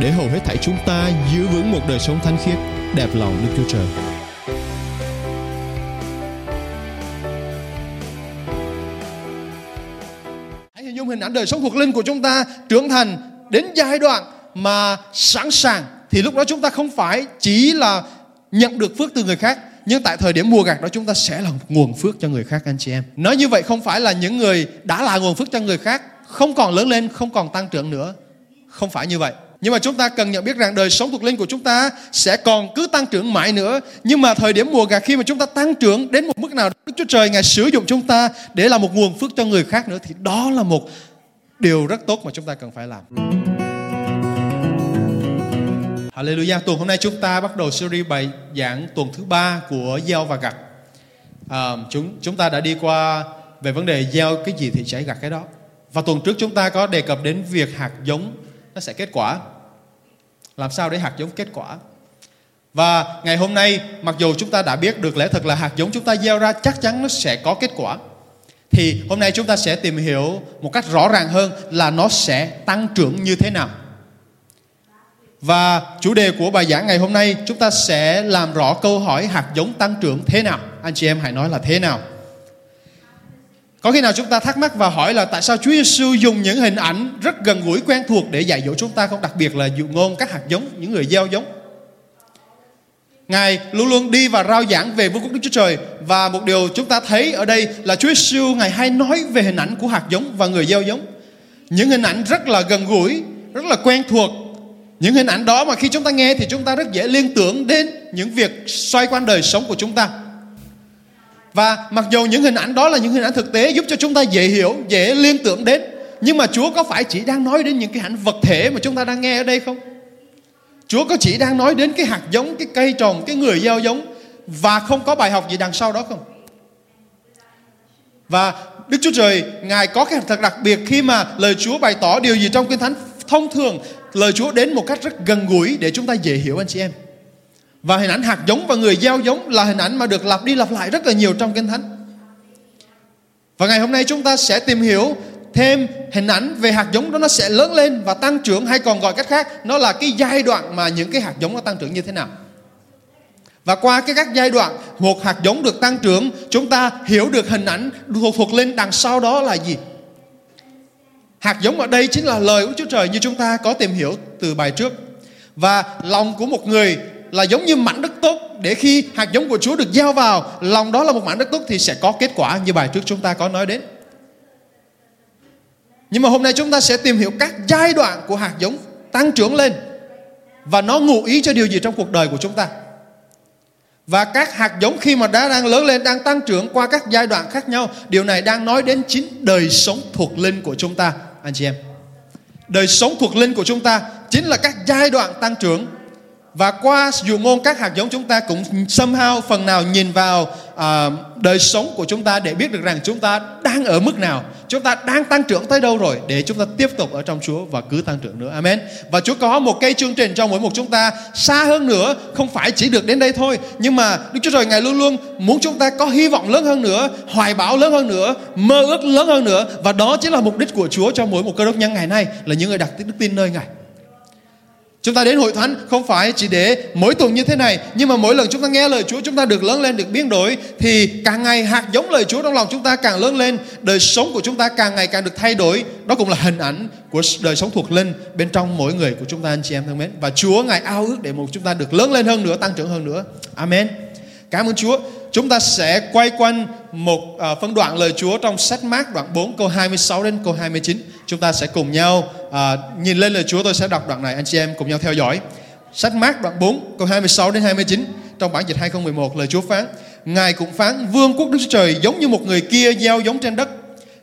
để hầu hết thảy chúng ta giữ vững một đời sống thánh khiết, đẹp lòng Đức Chúa Trời. Hãy hình dung hình ảnh đời sống thuộc linh của chúng ta trưởng thành đến giai đoạn mà sẵn sàng thì lúc đó chúng ta không phải chỉ là nhận được phước từ người khác nhưng tại thời điểm mùa gặt đó chúng ta sẽ là nguồn phước cho người khác anh chị em. Nói như vậy không phải là những người đã là nguồn phước cho người khác không còn lớn lên, không còn tăng trưởng nữa. Không phải như vậy. Nhưng mà chúng ta cần nhận biết rằng đời sống thuộc linh của chúng ta sẽ còn cứ tăng trưởng mãi nữa. Nhưng mà thời điểm mùa gặt khi mà chúng ta tăng trưởng đến một mức nào Đức Chúa Trời Ngài sử dụng chúng ta để là một nguồn phước cho người khác nữa thì đó là một điều rất tốt mà chúng ta cần phải làm. Hallelujah. Tuần hôm nay chúng ta bắt đầu series bài giảng tuần thứ ba của gieo và gặt. À, chúng chúng ta đã đi qua về vấn đề gieo cái gì thì sẽ gặt cái đó. Và tuần trước chúng ta có đề cập đến việc hạt giống nó sẽ kết quả. Làm sao để hạt giống kết quả? Và ngày hôm nay, mặc dù chúng ta đã biết được lẽ thật là hạt giống chúng ta gieo ra chắc chắn nó sẽ có kết quả. Thì hôm nay chúng ta sẽ tìm hiểu một cách rõ ràng hơn là nó sẽ tăng trưởng như thế nào. Và chủ đề của bài giảng ngày hôm nay, chúng ta sẽ làm rõ câu hỏi hạt giống tăng trưởng thế nào. Anh chị em hãy nói là thế nào. Có khi nào chúng ta thắc mắc và hỏi là tại sao Chúa Giêsu dùng những hình ảnh rất gần gũi quen thuộc để dạy dỗ chúng ta không? Đặc biệt là dụ ngôn các hạt giống, những người gieo giống. Ngài luôn luôn đi và rao giảng về vương quốc Đức Chúa Trời và một điều chúng ta thấy ở đây là Chúa Giêsu ngài hay nói về hình ảnh của hạt giống và người gieo giống. Những hình ảnh rất là gần gũi, rất là quen thuộc. Những hình ảnh đó mà khi chúng ta nghe thì chúng ta rất dễ liên tưởng đến những việc xoay quanh đời sống của chúng ta. Và mặc dù những hình ảnh đó là những hình ảnh thực tế giúp cho chúng ta dễ hiểu, dễ liên tưởng đến. Nhưng mà Chúa có phải chỉ đang nói đến những cái ảnh vật thể mà chúng ta đang nghe ở đây không? Chúa có chỉ đang nói đến cái hạt giống, cái cây trồng, cái người gieo giống và không có bài học gì đằng sau đó không? Và Đức Chúa Trời Ngài có cái thật đặc biệt khi mà lời Chúa bày tỏ điều gì trong Kinh Thánh thông thường lời Chúa đến một cách rất gần gũi để chúng ta dễ hiểu anh chị em. Và hình ảnh hạt giống và người gieo giống là hình ảnh mà được lặp đi lặp lại rất là nhiều trong Kinh Thánh. Và ngày hôm nay chúng ta sẽ tìm hiểu thêm hình ảnh về hạt giống đó nó sẽ lớn lên và tăng trưởng hay còn gọi cách khác, nó là cái giai đoạn mà những cái hạt giống nó tăng trưởng như thế nào. Và qua cái các giai đoạn một hạt giống được tăng trưởng, chúng ta hiểu được hình ảnh thuộc thuộc lên đằng sau đó là gì. Hạt giống ở đây chính là lời của Chúa Trời như chúng ta có tìm hiểu từ bài trước. Và lòng của một người là giống như mảnh đất tốt để khi hạt giống của Chúa được gieo vào, lòng đó là một mảnh đất tốt thì sẽ có kết quả như bài trước chúng ta có nói đến. Nhưng mà hôm nay chúng ta sẽ tìm hiểu các giai đoạn của hạt giống tăng trưởng lên và nó ngụ ý cho điều gì trong cuộc đời của chúng ta. Và các hạt giống khi mà đã đang lớn lên, đang tăng trưởng qua các giai đoạn khác nhau, điều này đang nói đến chính đời sống thuộc linh của chúng ta, anh chị em. Đời sống thuộc linh của chúng ta chính là các giai đoạn tăng trưởng và qua dụ ngôn các hạt giống chúng ta cũng somehow phần nào nhìn vào uh, đời sống của chúng ta để biết được rằng chúng ta đang ở mức nào. Chúng ta đang tăng trưởng tới đâu rồi để chúng ta tiếp tục ở trong Chúa và cứ tăng trưởng nữa. Amen. Và Chúa có một cái chương trình cho mỗi một chúng ta xa hơn nữa không phải chỉ được đến đây thôi. Nhưng mà Đức Chúa Trời Ngài luôn luôn muốn chúng ta có hy vọng lớn hơn nữa hoài bão lớn hơn nữa mơ ước lớn hơn nữa. Và đó chính là mục đích của Chúa cho mỗi một cơ đốc nhân ngày nay là những người đặt đức tin nơi Ngài. Chúng ta đến hội thánh không phải chỉ để mỗi tuần như thế này Nhưng mà mỗi lần chúng ta nghe lời Chúa Chúng ta được lớn lên, được biến đổi Thì càng ngày hạt giống lời Chúa trong lòng chúng ta càng lớn lên Đời sống của chúng ta càng ngày càng được thay đổi. Đó cũng là hình ảnh của đời sống thuộc linh Bên trong mỗi người của chúng ta anh chị em thân mến. Và Chúa Ngài ao ước để một chúng ta được lớn lên hơn nữa Tăng trưởng hơn nữa. Amen. Cảm ơn Chúa. Chúng ta sẽ quay quanh một uh, phân đoạn lời Chúa trong sách mát đoạn 4 câu 26 đến câu 29. Chúng ta sẽ cùng nhau à, nhìn lên lời Chúa tôi sẽ đọc đoạn này anh chị em cùng nhau theo dõi. Sách mát đoạn 4 câu 26 đến 29 trong bản dịch 2011 lời Chúa phán Ngài cũng phán vương quốc Đức Chúa Trời giống như một người kia gieo giống trên đất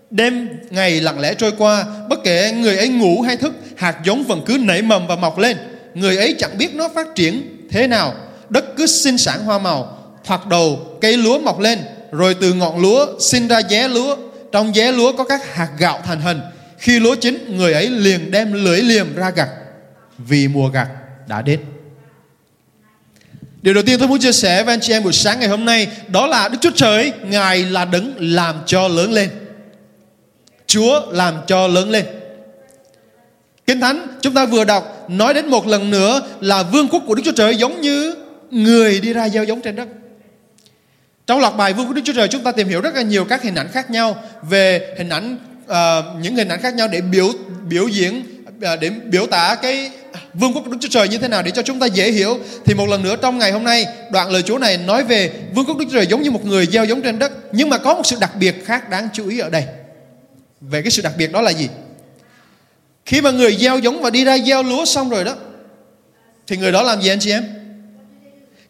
Đêm ngày lặng lẽ trôi qua Bất kể người ấy ngủ hay thức Hạt giống vẫn cứ nảy mầm và mọc lên Người ấy chẳng biết nó phát triển thế nào đất cứ sinh sản hoa màu, thoạt đầu cây lúa mọc lên, rồi từ ngọn lúa sinh ra dé lúa. Trong dé lúa có các hạt gạo thành hình. Khi lúa chín, người ấy liền đem lưỡi liềm ra gặt, vì mùa gặt đã đến. Điều đầu tiên tôi muốn chia sẻ với anh chị em buổi sáng ngày hôm nay đó là Đức Chúa Trời Ngài là đấng làm cho lớn lên. Chúa làm cho lớn lên. Kinh Thánh chúng ta vừa đọc nói đến một lần nữa là vương quốc của Đức Chúa Trời giống như người đi ra gieo giống trên đất. Trong loạt bài vương quốc Đức Chúa Trời chúng ta tìm hiểu rất là nhiều các hình ảnh khác nhau về hình ảnh uh, những hình ảnh khác nhau để biểu biểu diễn uh, để biểu tả cái vương quốc của Đức Chúa Trời như thế nào để cho chúng ta dễ hiểu. Thì một lần nữa trong ngày hôm nay đoạn lời Chúa này nói về vương quốc Đức Chúa Trời giống như một người gieo giống trên đất nhưng mà có một sự đặc biệt khác đáng chú ý ở đây. Về cái sự đặc biệt đó là gì? Khi mà người gieo giống và đi ra gieo lúa xong rồi đó thì người đó làm gì anh chị em?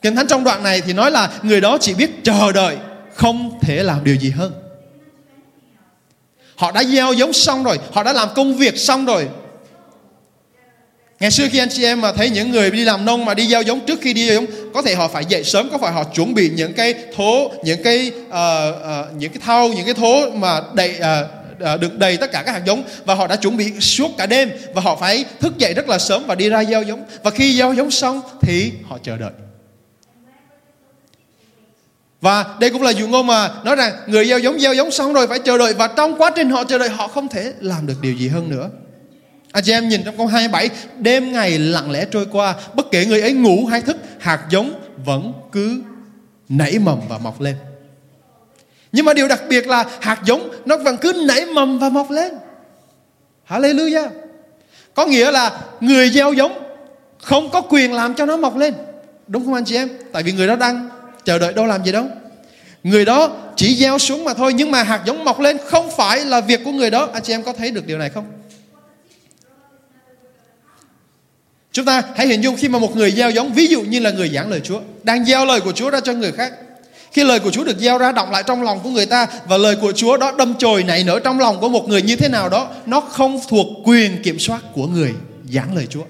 Kinh Thánh trong đoạn này thì nói là người đó chỉ biết chờ đợi không thể làm điều gì hơn họ đã gieo giống xong rồi họ đã làm công việc xong rồi. Ngày xưa khi anh chị em mà thấy những người đi làm nông mà đi gieo giống trước khi đi gieo giống có thể họ phải dậy sớm có phải họ chuẩn bị những cái thố những cái uh, uh, những cái thau những cái thố mà đầy uh, được đầy tất cả các hạt giống và họ đã chuẩn bị suốt cả đêm và họ phải thức dậy rất là sớm và đi ra gieo giống. Và khi gieo giống xong thì họ chờ đợi và đây cũng là dụ ngôn mà nói rằng người gieo giống gieo giống xong rồi phải chờ đợi. Và trong quá trình họ chờ đợi, họ không thể làm được điều gì hơn nữa. Anh chị em nhìn trong câu 27 Đêm ngày lặng lẽ trôi qua, Bất kể người ấy ngủ hay thức, Hạt giống vẫn cứ nảy mầm và mọc lên. Nhưng mà điều đặc biệt là Hạt giống nó vẫn cứ nảy mầm và mọc lên. Hallelujah! Có nghĩa là người gieo giống Không có quyền làm cho nó mọc lên. Đúng không anh chị em? Tại vì người đó đang chờ đợi đâu làm gì đâu Người đó chỉ gieo xuống mà thôi Nhưng mà hạt giống mọc lên không phải là việc của người đó Anh chị em có thấy được điều này không Chúng ta hãy hình dung khi mà một người gieo giống ví dụ như là người giảng lời Chúa đang gieo lời của Chúa ra cho người khác. Khi lời của Chúa được gieo ra động lại trong lòng của người ta và lời của Chúa đó đâm chồi nảy nở trong lòng của một người như thế nào đó, nó không thuộc quyền kiểm soát của người giảng lời Chúa.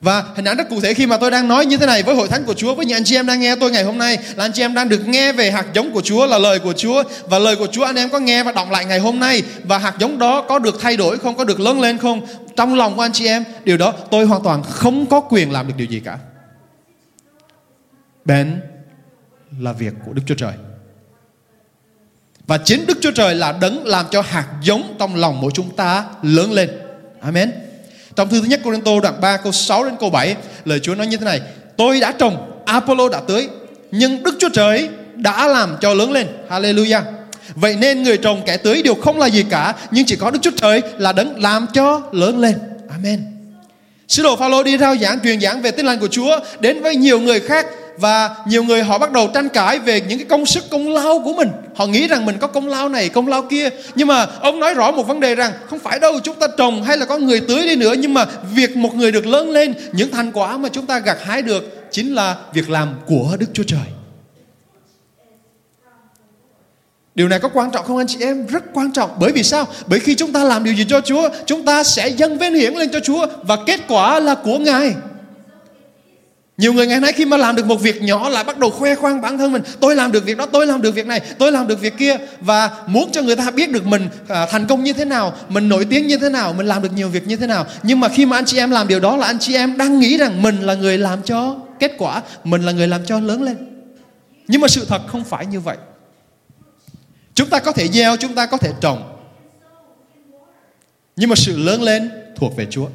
Và hình ảnh rất cụ thể khi mà tôi đang nói như thế này với hội thánh của Chúa, với những anh chị em đang nghe tôi ngày hôm nay là anh chị em đang được nghe về hạt giống của Chúa là lời của Chúa và lời của Chúa anh em có nghe và đọc lại ngày hôm nay và hạt giống đó có được thay đổi không, có được lớn lên không trong lòng của anh chị em, điều đó tôi hoàn toàn không có quyền làm được điều gì cả. Bén là việc của Đức Chúa Trời. Và chính Đức Chúa Trời là đấng làm cho hạt giống trong lòng mỗi chúng ta lớn lên. Amen. Trong thư thứ nhất Corinto đoạn 3 câu 6 đến câu 7 Lời Chúa nói như thế này Tôi đã trồng, Apollo đã tưới Nhưng Đức Chúa Trời đã làm cho lớn lên. Hallelujah. Vậy nên người trồng kẻ tưới đều không là gì cả Nhưng chỉ có Đức Chúa Trời là đấng làm cho lớn lên. Amen. Sứ đồ Phaolô đi rao giảng truyền giảng về tin lành của Chúa đến với nhiều người khác và nhiều người họ bắt đầu tranh cãi về những cái công sức công lao của mình họ nghĩ rằng mình có công lao này công lao kia nhưng mà ông nói rõ một vấn đề rằng không phải đâu chúng ta trồng hay là có người tưới đi nữa nhưng mà việc một người được lớn lên những thành quả mà chúng ta gặt hái được chính là việc làm của đức chúa trời Điều này có quan trọng không anh chị em? Rất quan trọng. Bởi vì sao? Bởi khi chúng ta làm điều gì cho Chúa, chúng ta sẽ dâng vinh hiển lên cho Chúa và kết quả là của Ngài. Nhiều người ngày nay khi mà làm được một việc nhỏ lại bắt đầu khoe khoang bản thân mình. Tôi làm được việc đó, tôi làm được việc này, tôi làm được việc kia. Và muốn cho người ta biết được mình à, thành công như thế nào Mình nổi tiếng như thế nào, mình làm được nhiều việc như thế nào. Nhưng mà khi mà anh chị em làm điều đó là anh chị em đang nghĩ rằng mình là người làm cho kết quả Mình là người làm cho lớn lên. Nhưng mà sự thật không phải như vậy. Chúng ta có thể gieo, chúng ta có thể trồng. Nhưng mà sự lớn lên thuộc về Chúa.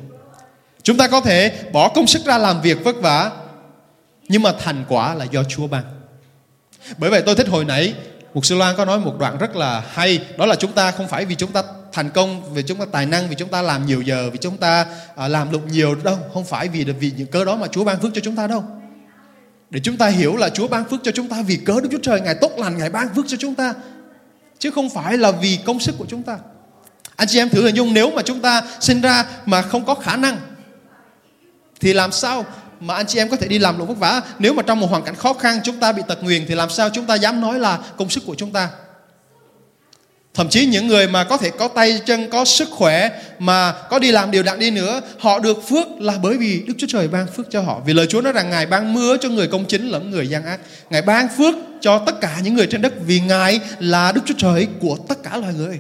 Chúng ta có thể bỏ công sức ra làm việc vất vả nhưng mà thành quả là do Chúa ban. Bởi vậy tôi thích hồi nãy Mục sư Loan có nói một đoạn rất là hay. Đó là chúng ta không phải vì chúng ta thành công Vì chúng ta tài năng Vì chúng ta làm nhiều giờ Vì chúng ta à, làm lụng nhiều đâu. Không phải vì vì những cớ đó mà Chúa ban phước cho chúng ta đâu. Để chúng ta hiểu là Chúa ban phước cho chúng ta Vì cớ Đức Chúa Trời Ngài tốt lành Ngài ban phước cho chúng ta. Chứ không phải là vì công sức của chúng ta. Anh chị em thử hình dung Nếu mà chúng ta sinh ra mà không có khả năng Thì làm sao mà anh chị em có thể đi làm lụng vất vả nếu mà trong một hoàn cảnh khó khăn chúng ta bị tật nguyền thì làm sao chúng ta dám nói là công sức của chúng ta Thậm chí những người mà có thể có tay chân, có sức khỏe mà có đi làm điều đặn đi nữa, họ được phước là bởi vì Đức Chúa Trời ban phước cho họ. Vì lời Chúa nói rằng Ngài ban mưa cho người công chính lẫn người gian ác. Ngài ban phước cho tất cả những người trên đất vì Ngài là Đức Chúa Trời của tất cả loài người.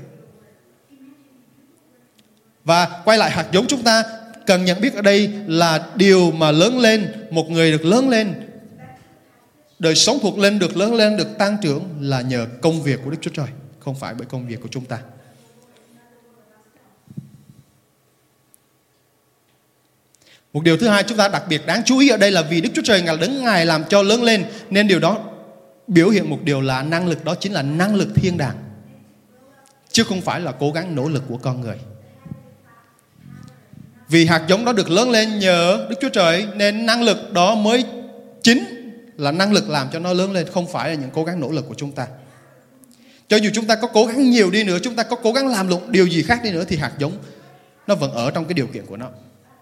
Và quay lại hạt giống chúng ta cần nhận biết ở đây là điều mà lớn lên, một người được lớn lên đời sống thuộc linh được lớn lên được tăng trưởng là nhờ công việc của Đức Chúa Trời không phải bởi công việc của chúng ta Một điều thứ hai chúng ta đặc biệt đáng chú ý ở đây là vì Đức Chúa Trời ngài đứng ngài làm cho lớn lên nên điều đó biểu hiện một điều là năng lực đó chính là năng lực thiên đàng chứ không phải là cố gắng nỗ lực của con người. Vì hạt giống đó được lớn lên nhờ Đức Chúa Trời nên năng lực đó mới chính là năng lực làm cho nó lớn lên không phải là những cố gắng nỗ lực của chúng ta. Cho dù chúng ta có cố gắng nhiều đi nữa, chúng ta có cố gắng làm lụng điều gì khác đi nữa thì hạt giống nó vẫn ở trong cái điều kiện của nó.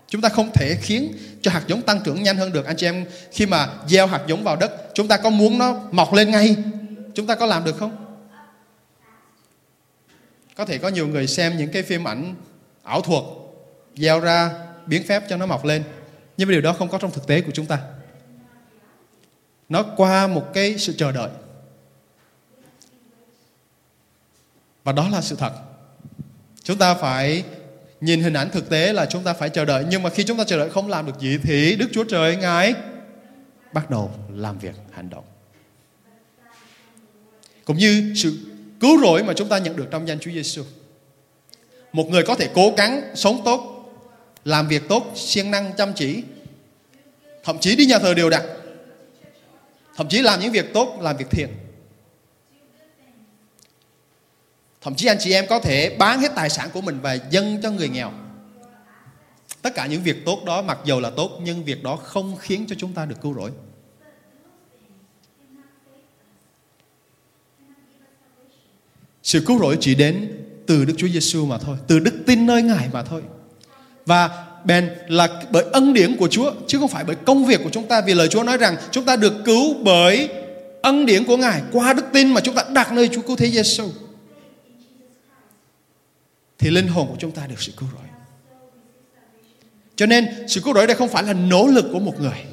Chúng ta không thể khiến cho hạt giống tăng trưởng nhanh hơn được. Anh chị em khi mà gieo hạt giống vào đất, chúng ta có muốn nó mọc lên ngay, chúng ta có làm được không? Có thể có nhiều người xem những cái phim ảnh ảo thuật gieo ra biến phép cho nó mọc lên. Nhưng mà điều đó không có trong thực tế của chúng ta. Nó qua một cái sự chờ đợi. Và đó là sự thật. Chúng ta phải nhìn hình ảnh thực tế là chúng ta phải chờ đợi. Nhưng mà khi chúng ta chờ đợi không làm được gì thì Đức Chúa Trời Ngài bắt đầu làm việc, hành động. Cũng như sự cứu rỗi mà chúng ta nhận được trong danh Chúa Giêsu. Một người có thể cố gắng sống tốt, làm việc tốt, siêng năng, chăm chỉ, thậm chí đi nhà thờ đều đặn, thậm chí làm những việc tốt, làm việc thiện Thậm chí anh chị em có thể bán hết tài sản của mình và dâng cho người nghèo. Tất cả những việc tốt đó mặc dầu là tốt nhưng việc đó không khiến cho chúng ta được cứu rỗi. Sự cứu rỗi chỉ đến từ Đức Chúa Giêsu mà thôi, từ đức tin nơi Ngài mà thôi. Và bèn là bởi ân điển của Chúa chứ không phải bởi công việc của chúng ta vì lời Chúa nói rằng chúng ta được cứu bởi ân điển của Ngài qua đức tin mà chúng ta đặt nơi Chúa cứu thế Giêsu thì linh hồn của chúng ta được sự cứu rỗi. Cho nên sự cứu rỗi đây không phải là nỗ lực của một người.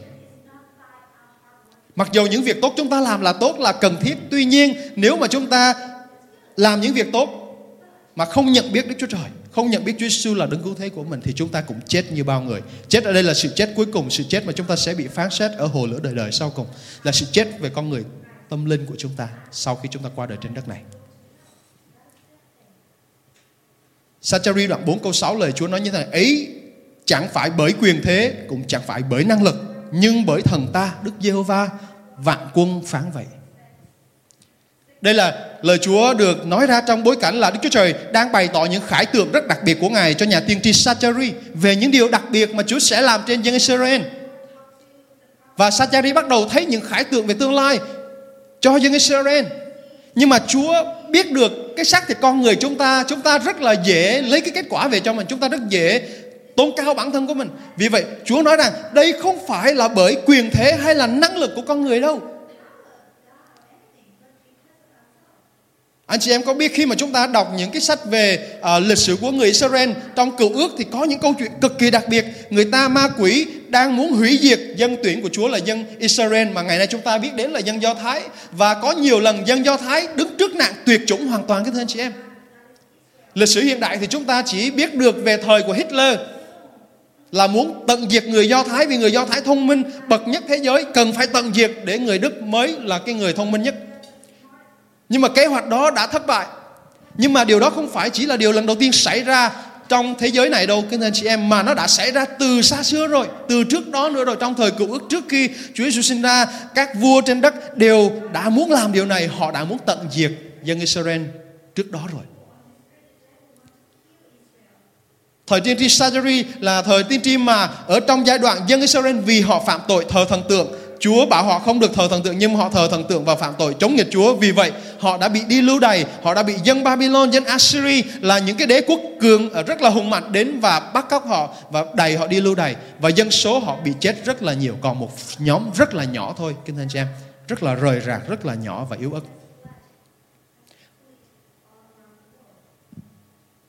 Mặc dù những việc tốt chúng ta làm là tốt là cần thiết, tuy nhiên nếu mà chúng ta làm những việc tốt mà không nhận biết Đức Chúa Trời, không nhận biết Chúa Giêsu là đấng cứu thế của mình thì chúng ta cũng chết như bao người. Chết ở đây là sự chết cuối cùng, sự chết mà chúng ta sẽ bị phán xét ở hồ lửa đời đời sau cùng, là sự chết về con người tâm linh của chúng ta sau khi chúng ta qua đời trên đất này. Sachari đoạn 4 câu 6 lời Chúa nói như thế này ấy chẳng phải bởi quyền thế cũng chẳng phải bởi năng lực nhưng bởi thần ta Đức Giê-hô-va vạn quân phán vậy. Đây là lời Chúa được nói ra trong bối cảnh là Đức Chúa Trời đang bày tỏ những khải tượng rất đặc biệt của Ngài cho nhà tiên tri Sachari về những điều đặc biệt mà Chúa sẽ làm trên dân Israel. Và Sachari bắt đầu thấy những khải tượng về tương lai cho dân Israel. Nhưng mà Chúa biết được cái xác thịt con người chúng ta chúng ta rất là dễ lấy cái kết quả về cho mình, chúng ta rất dễ tôn cao bản thân của mình vì vậy, Chúa nói rằng đây không phải là bởi quyền thế hay là năng lực của con người đâu Anh chị em có biết khi mà chúng ta đọc những cái sách về uh, lịch sử của người Israel trong cựu ước thì có những câu chuyện cực kỳ đặc biệt. Người ta ma quỷ đang muốn hủy diệt dân tuyển của Chúa là dân Israel mà ngày nay chúng ta biết đến là dân Do Thái. Và có nhiều lần dân Do Thái đứng trước nạn tuyệt chủng hoàn toàn cái thưa anh chị em. Lịch sử hiện đại thì chúng ta chỉ biết được về thời của Hitler là muốn tận diệt người Do Thái vì người Do Thái thông minh bậc nhất thế giới cần phải tận diệt để người Đức mới là cái người thông minh nhất. Nhưng mà kế hoạch đó đã thất bại. Nhưng mà điều đó không phải chỉ là điều lần đầu tiên xảy ra trong thế giới này đâu. Các anh chị em, mà nó đã xảy ra từ xa xưa rồi, từ trước đó nữa rồi. Trong thời cựu ước trước khi Chúa Giêsu sinh ra, các vua trên đất đều đã muốn làm điều này. Họ đã muốn tận diệt dân Israel trước đó rồi. Thời tiên tri Sajari là thời tiên tri mà ở trong giai đoạn dân Israel vì họ phạm tội thờ thần tượng Chúa bảo họ không được thờ thần tượng nhưng họ thờ thần tượng và phạm tội chống nghịch Chúa. Vì vậy họ đã bị đi lưu đày, họ đã bị dân Babylon, dân Assyria là những cái đế quốc cường ờ, rất là hùng mạnh đến và bắt cóc họ và đầy họ đi lưu đày và dân số họ bị chết rất là nhiều. Còn một nhóm rất là nhỏ thôi, kính anh chị em, rất là rời rạc, rất là nhỏ và yếu ớt.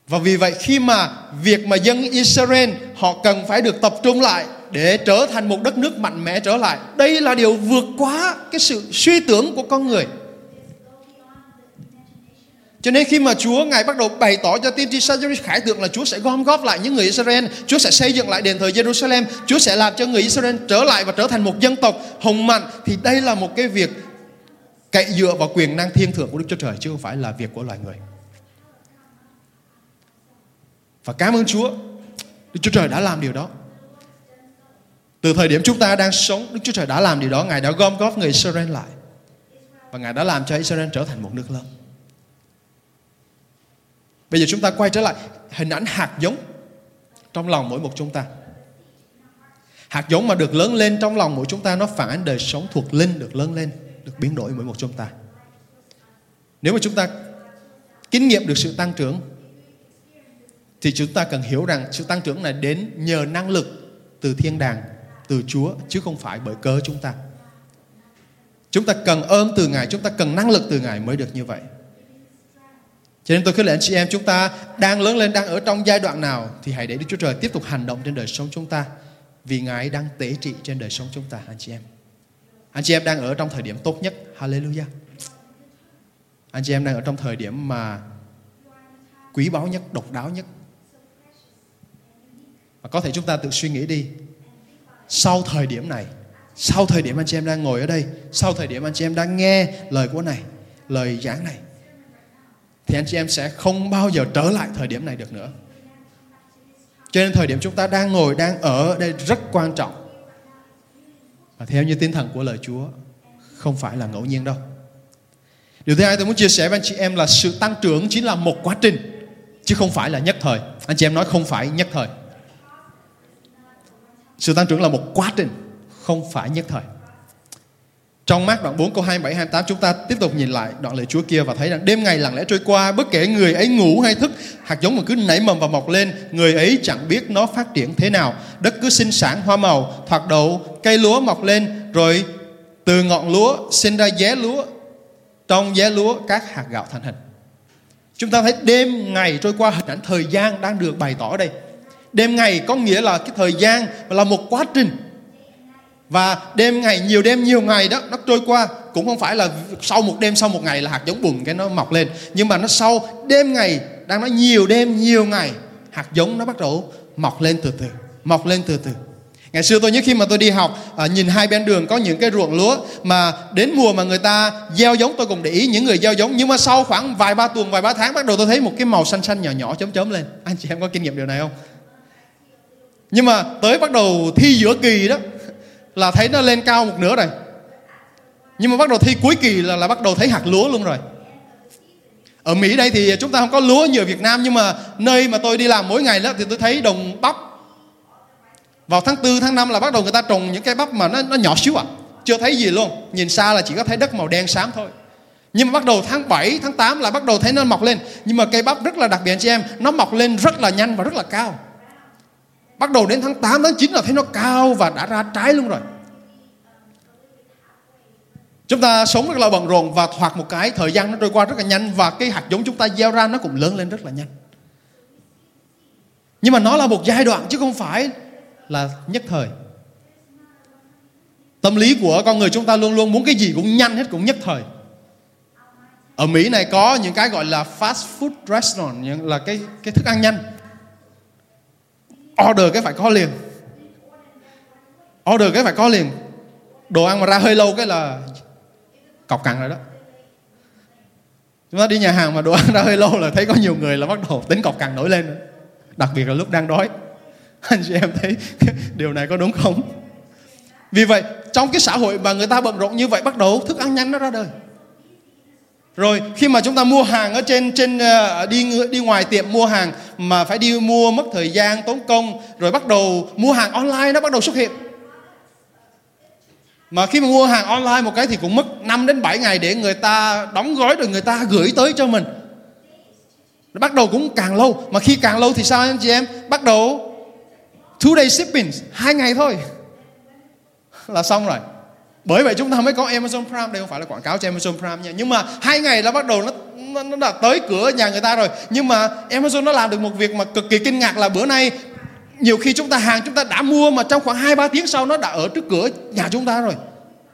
Và vì vậy khi mà việc mà dân Israel họ cần phải được tập trung lại để trở thành một đất nước mạnh mẽ trở lại. Đây là điều vượt quá cái sự suy tưởng của con người. Cho nên khi mà Chúa Ngài bắt đầu bày tỏ cho tiên tri Sajari khải tượng là Chúa sẽ gom góp lại những người Israel, Chúa sẽ xây dựng lại đền thờ Jerusalem, Chúa sẽ làm cho người Israel trở lại và trở thành một dân tộc hùng mạnh thì đây là một cái việc cậy dựa vào quyền năng thiên thượng của Đức Chúa Trời chứ không phải là việc của loài người. Và cảm ơn Chúa, Đức Chúa Trời đã làm điều đó. Từ thời điểm chúng ta đang sống, Đức Chúa Trời đã làm điều đó, Ngài đã gom góp người Israel lại. Và Ngài đã làm cho Israel trở thành một nước lớn. Bây giờ chúng ta quay trở lại hình ảnh hạt giống trong lòng mỗi một chúng ta. Hạt giống mà được lớn lên trong lòng mỗi chúng ta nó phản ánh đời sống thuộc linh được lớn lên, được biến đổi mỗi một chúng ta. Nếu mà chúng ta kinh nghiệm được sự tăng trưởng thì chúng ta cần hiểu rằng sự tăng trưởng này đến nhờ năng lực từ thiên đàng, từ Chúa chứ không phải bởi cớ chúng ta. Chúng ta cần ơn từ Ngài, chúng ta cần năng lực từ Ngài mới được như vậy. Cho nên tôi khuyên anh chị em chúng ta đang lớn lên, đang ở trong giai đoạn nào thì hãy để Đức Chúa Trời tiếp tục hành động trên đời sống chúng ta. Vì Ngài đang tế trị trên đời sống chúng ta anh chị em. Anh chị em đang ở trong thời điểm tốt nhất. Hallelujah. Anh chị em đang ở trong thời điểm mà quý báu nhất, độc đáo nhất. Và có thể chúng ta tự suy nghĩ đi. Sau thời điểm này, sau thời điểm anh chị em đang ngồi ở đây, sau thời điểm anh chị em đang nghe lời của này, lời giảng này thì anh chị em sẽ không bao giờ trở lại thời điểm này được nữa. Cho nên thời điểm chúng ta đang ngồi, đang ở đây rất quan trọng. Và theo như tinh thần của lời Chúa, không phải là ngẫu nhiên đâu. Điều thứ hai tôi muốn chia sẻ với anh chị em là sự tăng trưởng chính là một quá trình, chứ không phải là nhất thời. Anh chị em nói không phải nhất thời. Sự tăng trưởng là một quá trình, không phải nhất thời. Trong mát đoạn 4 câu 27 28 chúng ta tiếp tục nhìn lại đoạn lời Chúa kia và thấy rằng đêm ngày lặng lẽ trôi qua bất kể người ấy ngủ hay thức hạt giống mà cứ nảy mầm và mọc lên người ấy chẳng biết nó phát triển thế nào. Đất cứ sinh sản hoa màu thoạt đậu cây lúa mọc lên rồi từ ngọn lúa sinh ra giá lúa trong giá lúa các hạt gạo thành hình. Chúng ta thấy đêm ngày trôi qua hình ảnh thời gian đang được bày tỏ ở đây đêm ngày có nghĩa là cái thời gian là một quá trình. Và đêm ngày nhiều đêm nhiều ngày đó nó trôi qua. Cũng không phải là sau một đêm sau một ngày là hạt giống bùn cái nó mọc lên. Nhưng mà nó sau đêm ngày đang nói nhiều đêm nhiều ngày hạt giống nó bắt đầu mọc lên từ từ mọc lên từ từ. Ngày xưa tôi nhớ khi mà tôi đi học à, nhìn hai bên đường có những cái ruộng lúa mà đến mùa mà người ta gieo giống tôi cũng để ý những người gieo giống. Nhưng mà sau khoảng vài ba tuần vài ba tháng bắt đầu tôi thấy một cái màu xanh xanh nhỏ nhỏ chấm chấm lên. Anh chị em có kinh nghiệm điều này không? Nhưng mà tới bắt đầu thi giữa kỳ đó là thấy nó lên cao một nửa rồi. Nhưng mà bắt đầu thi cuối kỳ là, là bắt đầu thấy hạt lúa luôn rồi. Ở Mỹ đây thì chúng ta không có lúa như ở Việt Nam nhưng mà nơi mà tôi đi làm mỗi ngày đó thì tôi thấy đồng bắp. Vào tháng 4, tháng 5 là bắt đầu người ta trồng những cái bắp mà nó, nó nhỏ xíu à. Chưa thấy gì luôn. Nhìn xa là chỉ có thấy đất màu đen xám thôi. Nhưng mà bắt đầu tháng 7, tháng 8 là bắt đầu thấy nó mọc lên. Nhưng mà cây bắp rất là đặc biệt anh chị em. Nó mọc lên rất là nhanh và rất là cao. Bắt đầu đến tháng 8, tháng 9 là thấy nó cao và đã ra trái luôn rồi. Chúng ta sống rất là bận rộn và thoạt một cái thời gian nó trôi qua rất là nhanh và cái hạt giống chúng ta gieo ra nó cũng lớn lên rất là nhanh. Nhưng mà nó là một giai đoạn chứ không phải là nhất thời. Tâm lý của con người chúng ta luôn luôn muốn cái gì cũng nhanh hết cũng nhất thời. Ở Mỹ này có những cái gọi là fast food restaurant là cái cái thức ăn nhanh order cái phải có liền. Order cái phải có liền. Đồ ăn mà ra hơi lâu cái là cọc cằn rồi đó. Chúng ta đi nhà hàng mà đồ ăn ra hơi lâu là thấy có nhiều người là bắt đầu tính cọc cằn nổi lên đặc biệt là lúc đang đói. Anh chị em thấy điều này có đúng không? Vì vậy, trong cái xã hội mà người ta bận rộn như vậy bắt đầu thức ăn nhanh nó ra đời. Rồi, khi mà chúng ta mua hàng ở trên trên ờ, đi đi ngoài tiệm mua hàng mà phải đi mua mất thời gian tốn công, rồi bắt đầu mua hàng online nó bắt đầu xuất hiện. Mà khi mà mua hàng online một cái thì cũng mất 5 đến 7 ngày để người ta đóng gói, rồi người ta gửi tới cho mình. Bắt đầu cũng càng lâu. Mà khi càng lâu thì sao anh chị em? Bắt đầu two day shipping, hai ngày thôi. Là xong rồi. Bởi vậy chúng ta mới có Amazon Prime. Đây không phải là quảng cáo cho Amazon Prime nha. Nhưng mà hai ngày là bắt đầu nó nó, nó đã tới cửa nhà người ta rồi nhưng mà Amazon nó làm được một việc mà cực kỳ kinh ngạc là bữa nay nhiều khi chúng ta hàng chúng ta đã mua mà trong khoảng 2 3 tiếng sau nó đã ở trước cửa nhà chúng ta rồi.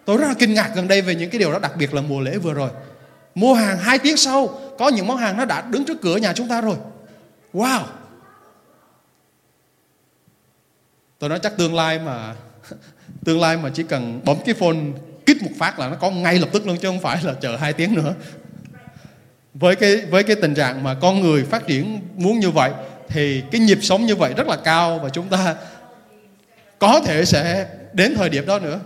Tôi rất là kinh ngạc gần đây về những cái điều đó đặc biệt là mùa lễ vừa rồi. Mua hàng 2 tiếng sau có những món hàng nó đã đứng trước cửa nhà chúng ta rồi. Wow. Tôi nói chắc tương lai mà tương lai mà chỉ cần bấm cái phone kích một phát là nó có ngay lập tức luôn chứ không phải là chờ 2 tiếng nữa. Với cái với cái tình trạng mà con người phát triển muốn như vậy, thì cái nhịp sống như vậy rất là cao và chúng ta có thể sẽ đến thời điểm đó nữa.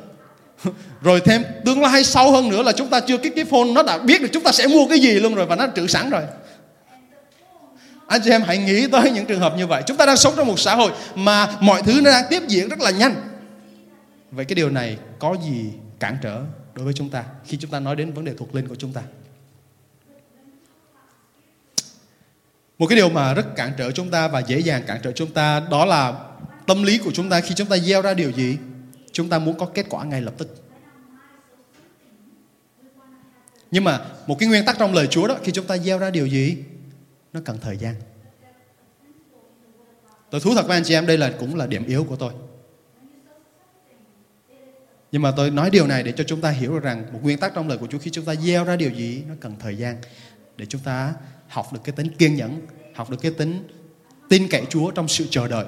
Rồi thêm tương lai sâu hơn nữa là chúng ta chưa kích cái phone nó đã biết được chúng ta sẽ mua cái gì luôn rồi và nó trữ sẵn rồi. Anh chị em hãy nghĩ tới những trường hợp như vậy. Chúng ta đang sống trong một xã hội mà mọi thứ nó đang tiếp diễn rất là nhanh. Vậy cái điều này có gì cản trở đối với chúng ta khi chúng ta nói đến vấn đề thuộc linh của chúng ta? Một cái điều mà rất cản trở chúng ta và dễ dàng cản trở chúng ta đó là tâm lý của chúng ta khi chúng ta gieo ra điều gì, chúng ta muốn có kết quả ngay lập tức. Nhưng mà một cái nguyên tắc trong lời Chúa đó, khi chúng ta gieo ra điều gì, nó cần thời gian. Tôi thú thật với anh chị em, đây là cũng là điểm yếu của tôi. Nhưng mà tôi nói điều này để cho chúng ta hiểu được rằng một nguyên tắc trong lời của Chúa khi chúng ta gieo ra điều gì, nó cần thời gian để chúng ta học được cái tính kiên nhẫn, học được cái tính tin cậy Chúa trong sự chờ đợi.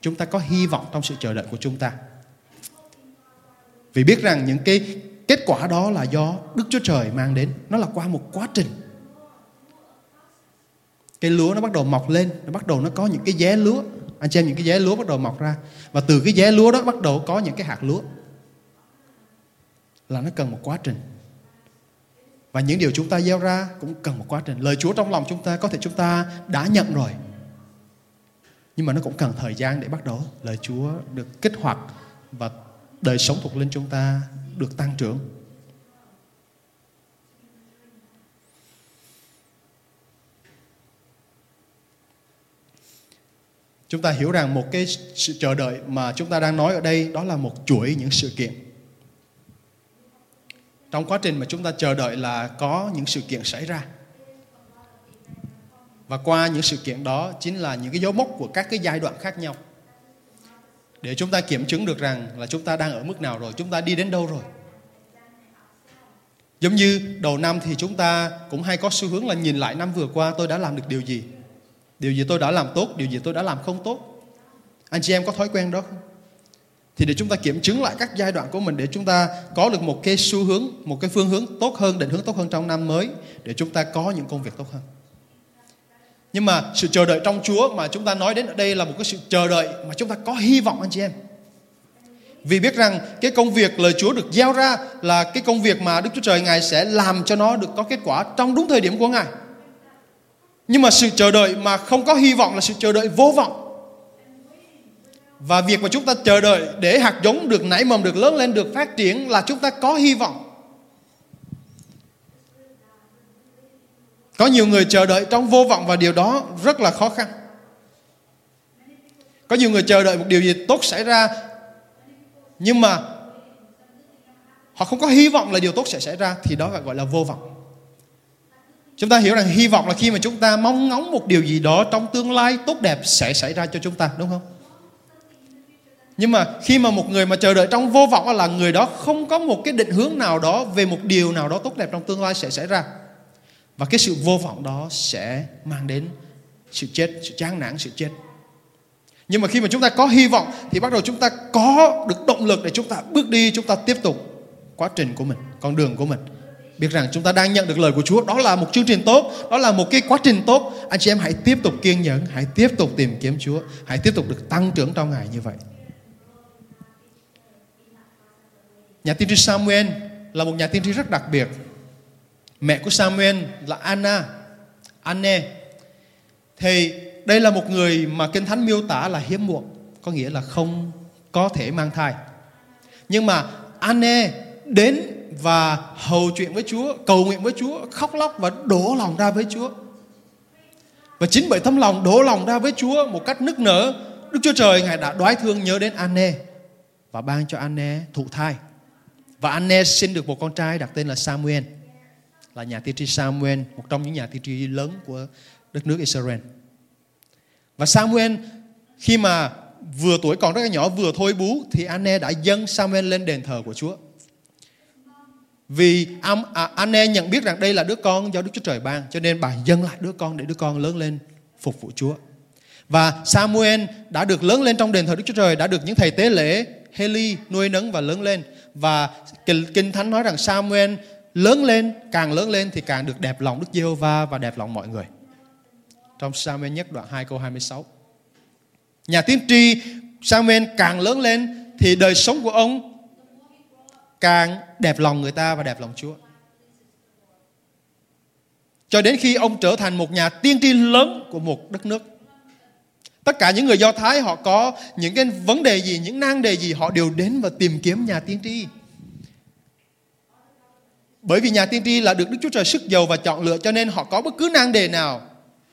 Chúng ta có hy vọng trong sự chờ đợi của chúng ta. Vì biết rằng những cái kết quả đó là do Đức Chúa Trời mang đến. Nó là qua một quá trình. Cái lúa nó bắt đầu mọc lên, nó bắt đầu nó có những cái giá lúa. Anh xem những cái giá lúa bắt đầu mọc ra. Và từ cái giá lúa đó bắt đầu có những cái hạt lúa. Là nó cần một quá trình. Và những điều chúng ta gieo ra cũng cần một quá trình. Lời Chúa trong lòng chúng ta, có thể chúng ta đã nhận rồi. Nhưng mà nó cũng cần thời gian để bắt đầu lời Chúa được kích hoạt và đời sống thuộc linh chúng ta được tăng trưởng. Chúng ta hiểu rằng một cái sự chờ đợi mà chúng ta đang nói ở đây đó là một chuỗi những sự kiện trong quá trình mà chúng ta chờ đợi là có những sự kiện xảy ra. Và qua những sự kiện đó chính là những cái dấu mốc của các cái giai đoạn khác nhau. Để chúng ta kiểm chứng được rằng là chúng ta đang ở mức nào rồi, chúng ta đi đến đâu rồi. Giống như đầu năm thì chúng ta cũng hay có xu hướng là nhìn lại năm vừa qua, tôi đã làm được điều gì? Điều gì tôi đã làm tốt, điều gì tôi đã làm không tốt? Anh chị em có thói quen đó không? Thì để chúng ta kiểm chứng lại các giai đoạn của mình, để chúng ta có được một cái xu hướng, một cái phương hướng tốt hơn, định hướng tốt hơn trong năm mới, để chúng ta có những công việc tốt hơn nhưng mà sự chờ đợi trong Chúa mà chúng ta nói đến ở đây là một cái sự chờ đợi mà chúng ta có hy vọng, anh chị em vì biết rằng cái công việc lời Chúa được giao ra là cái công việc mà Đức Chúa Trời Ngài sẽ làm cho nó được có kết quả trong đúng thời điểm của Ngài. Nhưng mà sự chờ đợi mà không có hy vọng là sự chờ đợi vô vọng. Và việc mà chúng ta chờ đợi để hạt giống được nảy mầm, được lớn lên, được phát triển là chúng ta có hy vọng. Có nhiều người chờ đợi trong vô vọng và điều đó rất là khó khăn. Có nhiều người chờ đợi một điều gì tốt xảy ra nhưng mà họ không có hy vọng là điều tốt sẽ xảy ra thì đó gọi là vô vọng. Chúng ta hiểu rằng hy vọng là khi mà chúng ta mong ngóng một điều gì đó trong tương lai tốt đẹp sẽ xảy ra cho chúng ta đúng không? Nhưng mà khi mà một người mà chờ đợi trong vô vọng là người đó không có một cái định hướng nào đó về một điều nào đó tốt đẹp trong tương lai sẽ xảy ra. Và cái sự vô vọng đó sẽ mang đến sự chết, sự chán nản, sự chết. Nhưng mà khi mà chúng ta có hy vọng thì bắt đầu chúng ta có được động lực để chúng ta bước đi, chúng ta tiếp tục quá trình của mình, con đường của mình. Biết rằng chúng ta đang nhận được lời của Chúa, đó là một chương trình tốt, đó là một cái quá trình tốt. Anh chị em hãy tiếp tục kiên nhẫn, hãy tiếp tục tìm kiếm Chúa, hãy tiếp tục được tăng trưởng trong ngày như vậy. Nhà tiên tri Samuel là một nhà tiên tri rất đặc biệt. Mẹ của Samuel là Anna, Anne. Thì đây là một người mà Kinh Thánh miêu tả là hiếm muộn, có nghĩa là không có thể mang thai. Nhưng mà Anne đến và hầu chuyện với Chúa, cầu nguyện với Chúa, khóc lóc và đổ lòng ra với Chúa. Và chính bởi tấm lòng đổ lòng ra với Chúa một cách nức nở, Đức Chúa Trời Ngài đã đoái thương nhớ đến Anne và ban cho Anne thụ thai. Và Anne sinh được một con trai đặt tên là Samuel. Là nhà tiên tri Samuel, một trong những nhà tiên tri lớn của đất nước Israel. Và Samuel khi mà vừa tuổi còn rất là nhỏ vừa thôi bú thì Anne đã dâng Samuel lên đền thờ của Chúa. Vì à, Anne nhận biết rằng đây là đứa con do Đức Chúa Trời ban cho nên bà dâng lại đứa con để đứa con lớn lên phục vụ Chúa. Và Samuel đã được lớn lên trong đền thờ Đức Chúa Trời, đã được những thầy tế lễ Heli nuôi nấng và lớn lên. Và Kinh Thánh nói rằng Samuel lớn lên, càng lớn lên thì càng được đẹp lòng Đức Giê-hô-va và đẹp lòng mọi người. Trong Samuel nhất đoạn 2 câu 26. Nhà tiên tri Samuel càng lớn lên thì đời sống của ông càng đẹp lòng người ta và đẹp lòng Chúa. Cho đến khi ông trở thành một nhà tiên tri lớn của một đất nước. Tất cả những người Do Thái họ có những cái vấn đề gì, những nan đề gì họ đều đến và tìm kiếm nhà tiên tri. Bởi vì nhà tiên tri là được Đức Chúa Trời sức giàu và chọn lựa cho nên họ có bất cứ nan đề nào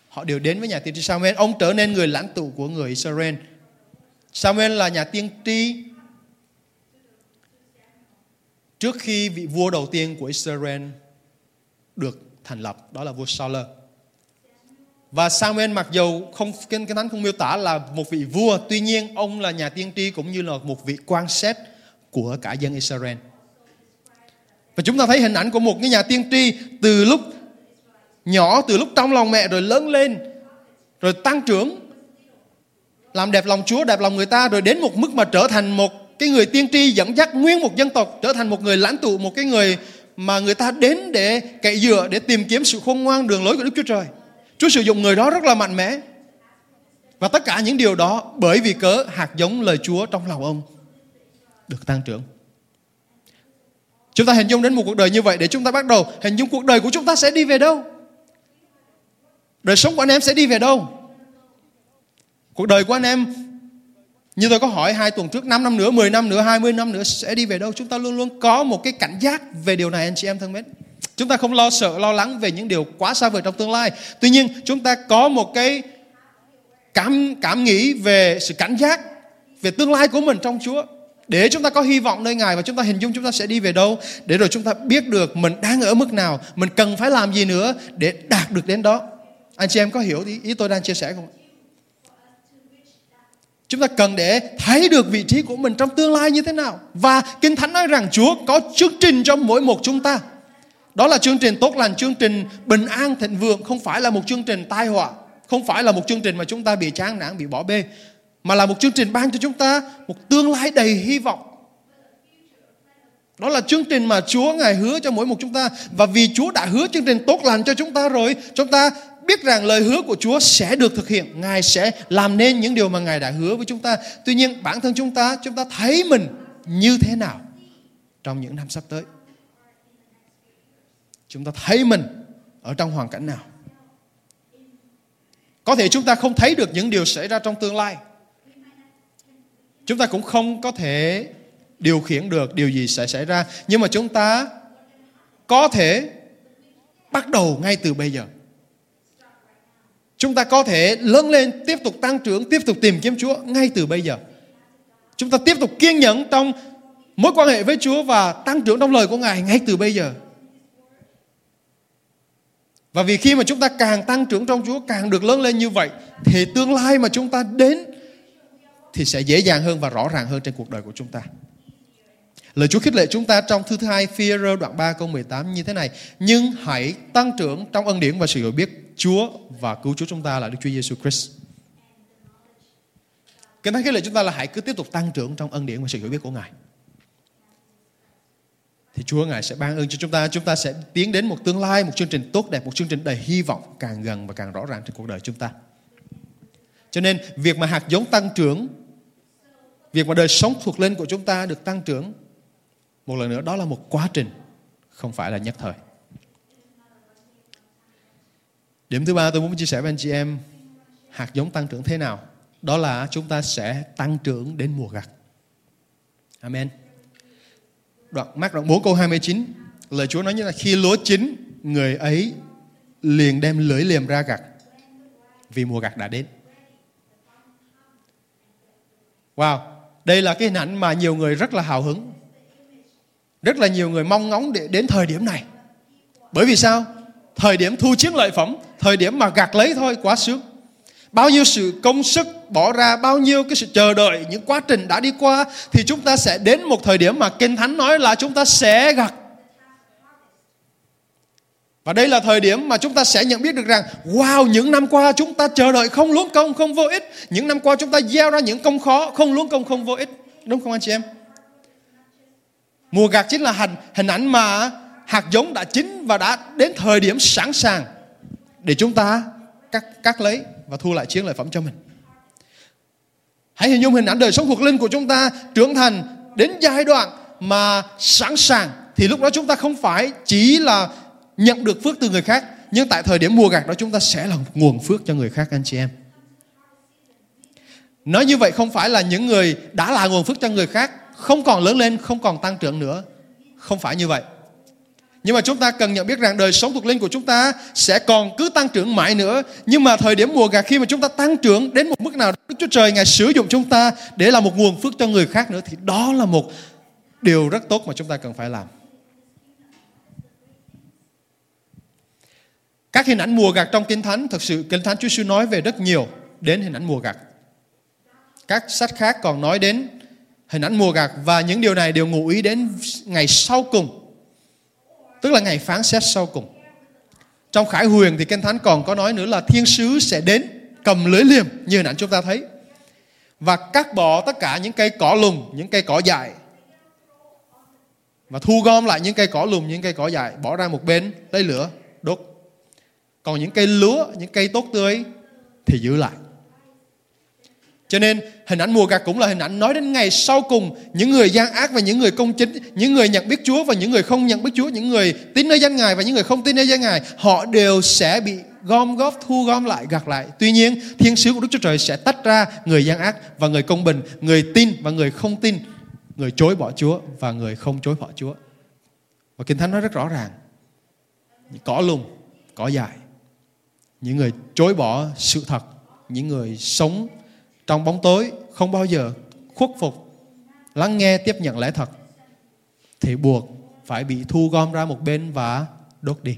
họ đều đến với nhà tiên tri Samuel. Ông trở nên người lãnh tụ của người Israel. Samuel là nhà tiên tri trước khi vị vua đầu tiên của Israel được thành lập, đó là vua Saul. Và Samuel mặc dù không kinh cái thánh không miêu tả là một vị vua, tuy nhiên ông là nhà tiên tri cũng như là một vị quan xét của cả dân Israel. Và chúng ta thấy hình ảnh của một cái nhà tiên tri từ lúc nhỏ, từ lúc trong lòng mẹ rồi lớn lên, rồi tăng trưởng, làm đẹp lòng Chúa, đẹp lòng người ta, rồi đến một mức mà trở thành một cái người tiên tri dẫn dắt nguyên một dân tộc, trở thành một người lãnh tụ, một cái người mà người ta đến để cậy dựa, để tìm kiếm sự khôn ngoan đường lối của Đức Chúa Trời. Chúa sử dụng người đó rất là mạnh mẽ. Và tất cả những điều đó bởi vì cớ hạt giống lời Chúa trong lòng ông được tăng trưởng. Chúng ta hình dung đến một cuộc đời như vậy để chúng ta bắt đầu hình dung cuộc đời của chúng ta sẽ đi về đâu. Đời sống của anh em sẽ đi về đâu. Cuộc đời của anh em như tôi có hỏi hai tuần trước 5 năm nữa, 10 năm nữa, 20 năm nữa sẽ đi về đâu. Chúng ta luôn luôn có một cái cảnh giác về điều này anh chị em thân mến. Chúng ta không lo sợ, lo lắng về những điều quá xa vời trong tương lai. Tuy nhiên chúng ta có một cái cảm cảm nghĩ về sự cảnh giác về tương lai của mình trong Chúa để chúng ta có hy vọng nơi Ngài và chúng ta hình dung chúng ta sẽ đi về đâu để rồi chúng ta biết được mình đang ở mức nào, mình cần phải làm gì nữa để đạt được đến đó. Anh chị em có hiểu ý, ý tôi đang chia sẻ không? Chúng ta cần để thấy được vị trí của mình trong tương lai như thế nào. Và Kinh Thánh nói rằng Chúa có chương trình cho mỗi một chúng ta. Đó là chương trình tốt lành, chương trình bình an thịnh vượng, không phải là một chương trình tai họa, không phải là một chương trình mà chúng ta bị chán nản, bị bỏ bê, mà là một chương trình ban cho chúng ta một tương lai đầy hy vọng. Đó là chương trình mà Chúa Ngài hứa cho mỗi một chúng ta. Và vì Chúa đã hứa chương trình tốt lành cho chúng ta rồi Chúng ta biết rằng lời hứa của Chúa sẽ được thực hiện. Ngài sẽ làm nên những điều mà Ngài đã hứa với chúng ta. Tuy nhiên bản thân chúng ta Chúng ta thấy mình như thế nào Trong những năm sắp tới? Chúng ta thấy mình Ở trong hoàn cảnh nào Có thể chúng ta không thấy được những điều xảy ra trong tương lai Chúng ta cũng không có thể điều khiển được điều gì sẽ xảy ra. Nhưng mà chúng ta có thể bắt đầu ngay từ bây giờ. Chúng ta có thể lớn lên, tiếp tục tăng trưởng, tiếp tục tìm kiếm Chúa ngay từ bây giờ. Chúng ta tiếp tục kiên nhẫn trong mối quan hệ với Chúa và tăng trưởng trong lời của Ngài ngay từ bây giờ. Và vì khi mà chúng ta càng tăng trưởng trong Chúa, càng được lớn lên như vậy, thì tương lai mà chúng ta đến thì sẽ dễ dàng hơn và rõ ràng hơn trên cuộc đời của chúng ta. Lời Chúa khích lệ chúng ta trong thư thứ hai phi đoạn 3 câu 18 như thế này. Nhưng hãy tăng trưởng trong ân điển và sự hiểu biết Chúa và cứu Chúa chúng ta là Đức Chúa Giêsu Christ. Kinh Thánh khích lệ chúng ta là hãy cứ tiếp tục tăng trưởng trong ân điển và sự hiểu biết của Ngài. Thì Chúa Ngài sẽ ban ơn cho chúng ta. Chúng ta sẽ tiến đến một tương lai, một chương trình tốt đẹp, một chương trình đầy hy vọng càng gần và càng rõ ràng trên cuộc đời chúng ta. Cho nên việc mà hạt giống tăng trưởng Việc mà đời sống thuộc linh của chúng ta được tăng trưởng một lần nữa đó là một quá trình không phải là nhất thời. Điểm thứ ba tôi muốn chia sẻ với anh chị em hạt giống tăng trưởng thế nào? Đó là chúng ta sẽ tăng trưởng đến mùa gặt. Amen. Đoạn mát đoạn 4 câu 29 lời Chúa nói như là khi lúa chín người ấy liền đem lưỡi liềm ra gặt vì mùa gặt đã đến. Wow, đây là cái hình ảnh mà nhiều người rất là hào hứng. Rất là nhiều người mong ngóng để đến thời điểm này. Bởi vì sao? Thời điểm thu chiến lợi phẩm, thời điểm mà gặt lấy thôi quá sướng. Bao nhiêu sự công sức bỏ ra, bao nhiêu cái sự chờ đợi, những quá trình đã đi qua thì chúng ta sẽ đến một thời điểm mà Kinh Thánh nói là chúng ta sẽ gặt và đây là thời điểm mà chúng ta sẽ nhận biết được rằng Wow, những năm qua chúng ta chờ đợi không luống công, không vô ích. Những năm qua chúng ta gieo ra những công khó, không luống công, không vô ích. Đúng không anh chị em? Mùa gặt chính là hình, hình ảnh mà hạt giống đã chín và đã đến thời điểm sẵn sàng để chúng ta cắt, cắt lấy và thu lại chiến lợi phẩm cho mình. Hãy hình dung hình ảnh đời sống thuộc linh của chúng ta trưởng thành đến giai đoạn mà sẵn sàng thì lúc đó chúng ta không phải chỉ là nhận được phước từ người khác, nhưng tại thời điểm mùa gặt đó chúng ta sẽ là nguồn phước cho người khác, anh chị em. Nói như vậy không phải là những người đã là nguồn phước cho người khác, không còn lớn lên, không còn tăng trưởng nữa. Không phải như vậy nhưng mà chúng ta cần nhận biết rằng đời sống thuộc linh của chúng ta sẽ còn cứ tăng trưởng mãi nữa. Nhưng mà thời điểm mùa gặt khi mà chúng ta tăng trưởng đến một mức nào Đức Chúa Trời Ngài sử dụng chúng ta để là một nguồn phước cho người khác nữa thì đó là một điều rất tốt mà chúng ta cần phải làm. Các hình ảnh mùa gặt trong Kinh Thánh, thực sự Kinh Thánh Chúa Sư nói về rất nhiều đến hình ảnh mùa gặt. Các sách khác còn nói đến hình ảnh mùa gặt và những điều này đều ngụ ý đến ngày sau cùng. Tức là ngày phán xét sau cùng. Trong Khải Huyền thì Kinh Thánh còn có nói nữa là thiên sứ sẽ đến cầm lưới liềm như hình ảnh chúng ta thấy. Và cắt bỏ tất cả những cây cỏ lùng, những cây cỏ dại. Và thu gom lại những cây cỏ lùn những cây cỏ dại, bỏ ra một bên, lấy lửa, đốt còn những cây lúa những cây tốt tươi thì giữ lại cho nên hình ảnh mùa gặt cũng là hình ảnh nói đến ngày sau cùng những người gian ác và những người công chính, những người nhận biết Chúa và những người không nhận biết Chúa, những người tin nơi danh Ngài và những người không tin nơi danh Ngài, họ đều sẽ bị gom góp thu gom lại gặt lại. Tuy nhiên, thiên sứ của Đức Chúa Trời sẽ tách ra người gian ác và người công bình, người tin và người không tin, người chối bỏ Chúa và người không chối bỏ Chúa. Và Kinh Thánh nói rất rõ ràng. Cỏ lùng, cỏ dài những người chối bỏ sự thật những người sống trong bóng tối, không bao giờ khuất phục, lắng nghe, tiếp nhận lẽ thật. Thì buộc phải bị thu gom ra một bên và đốt đi.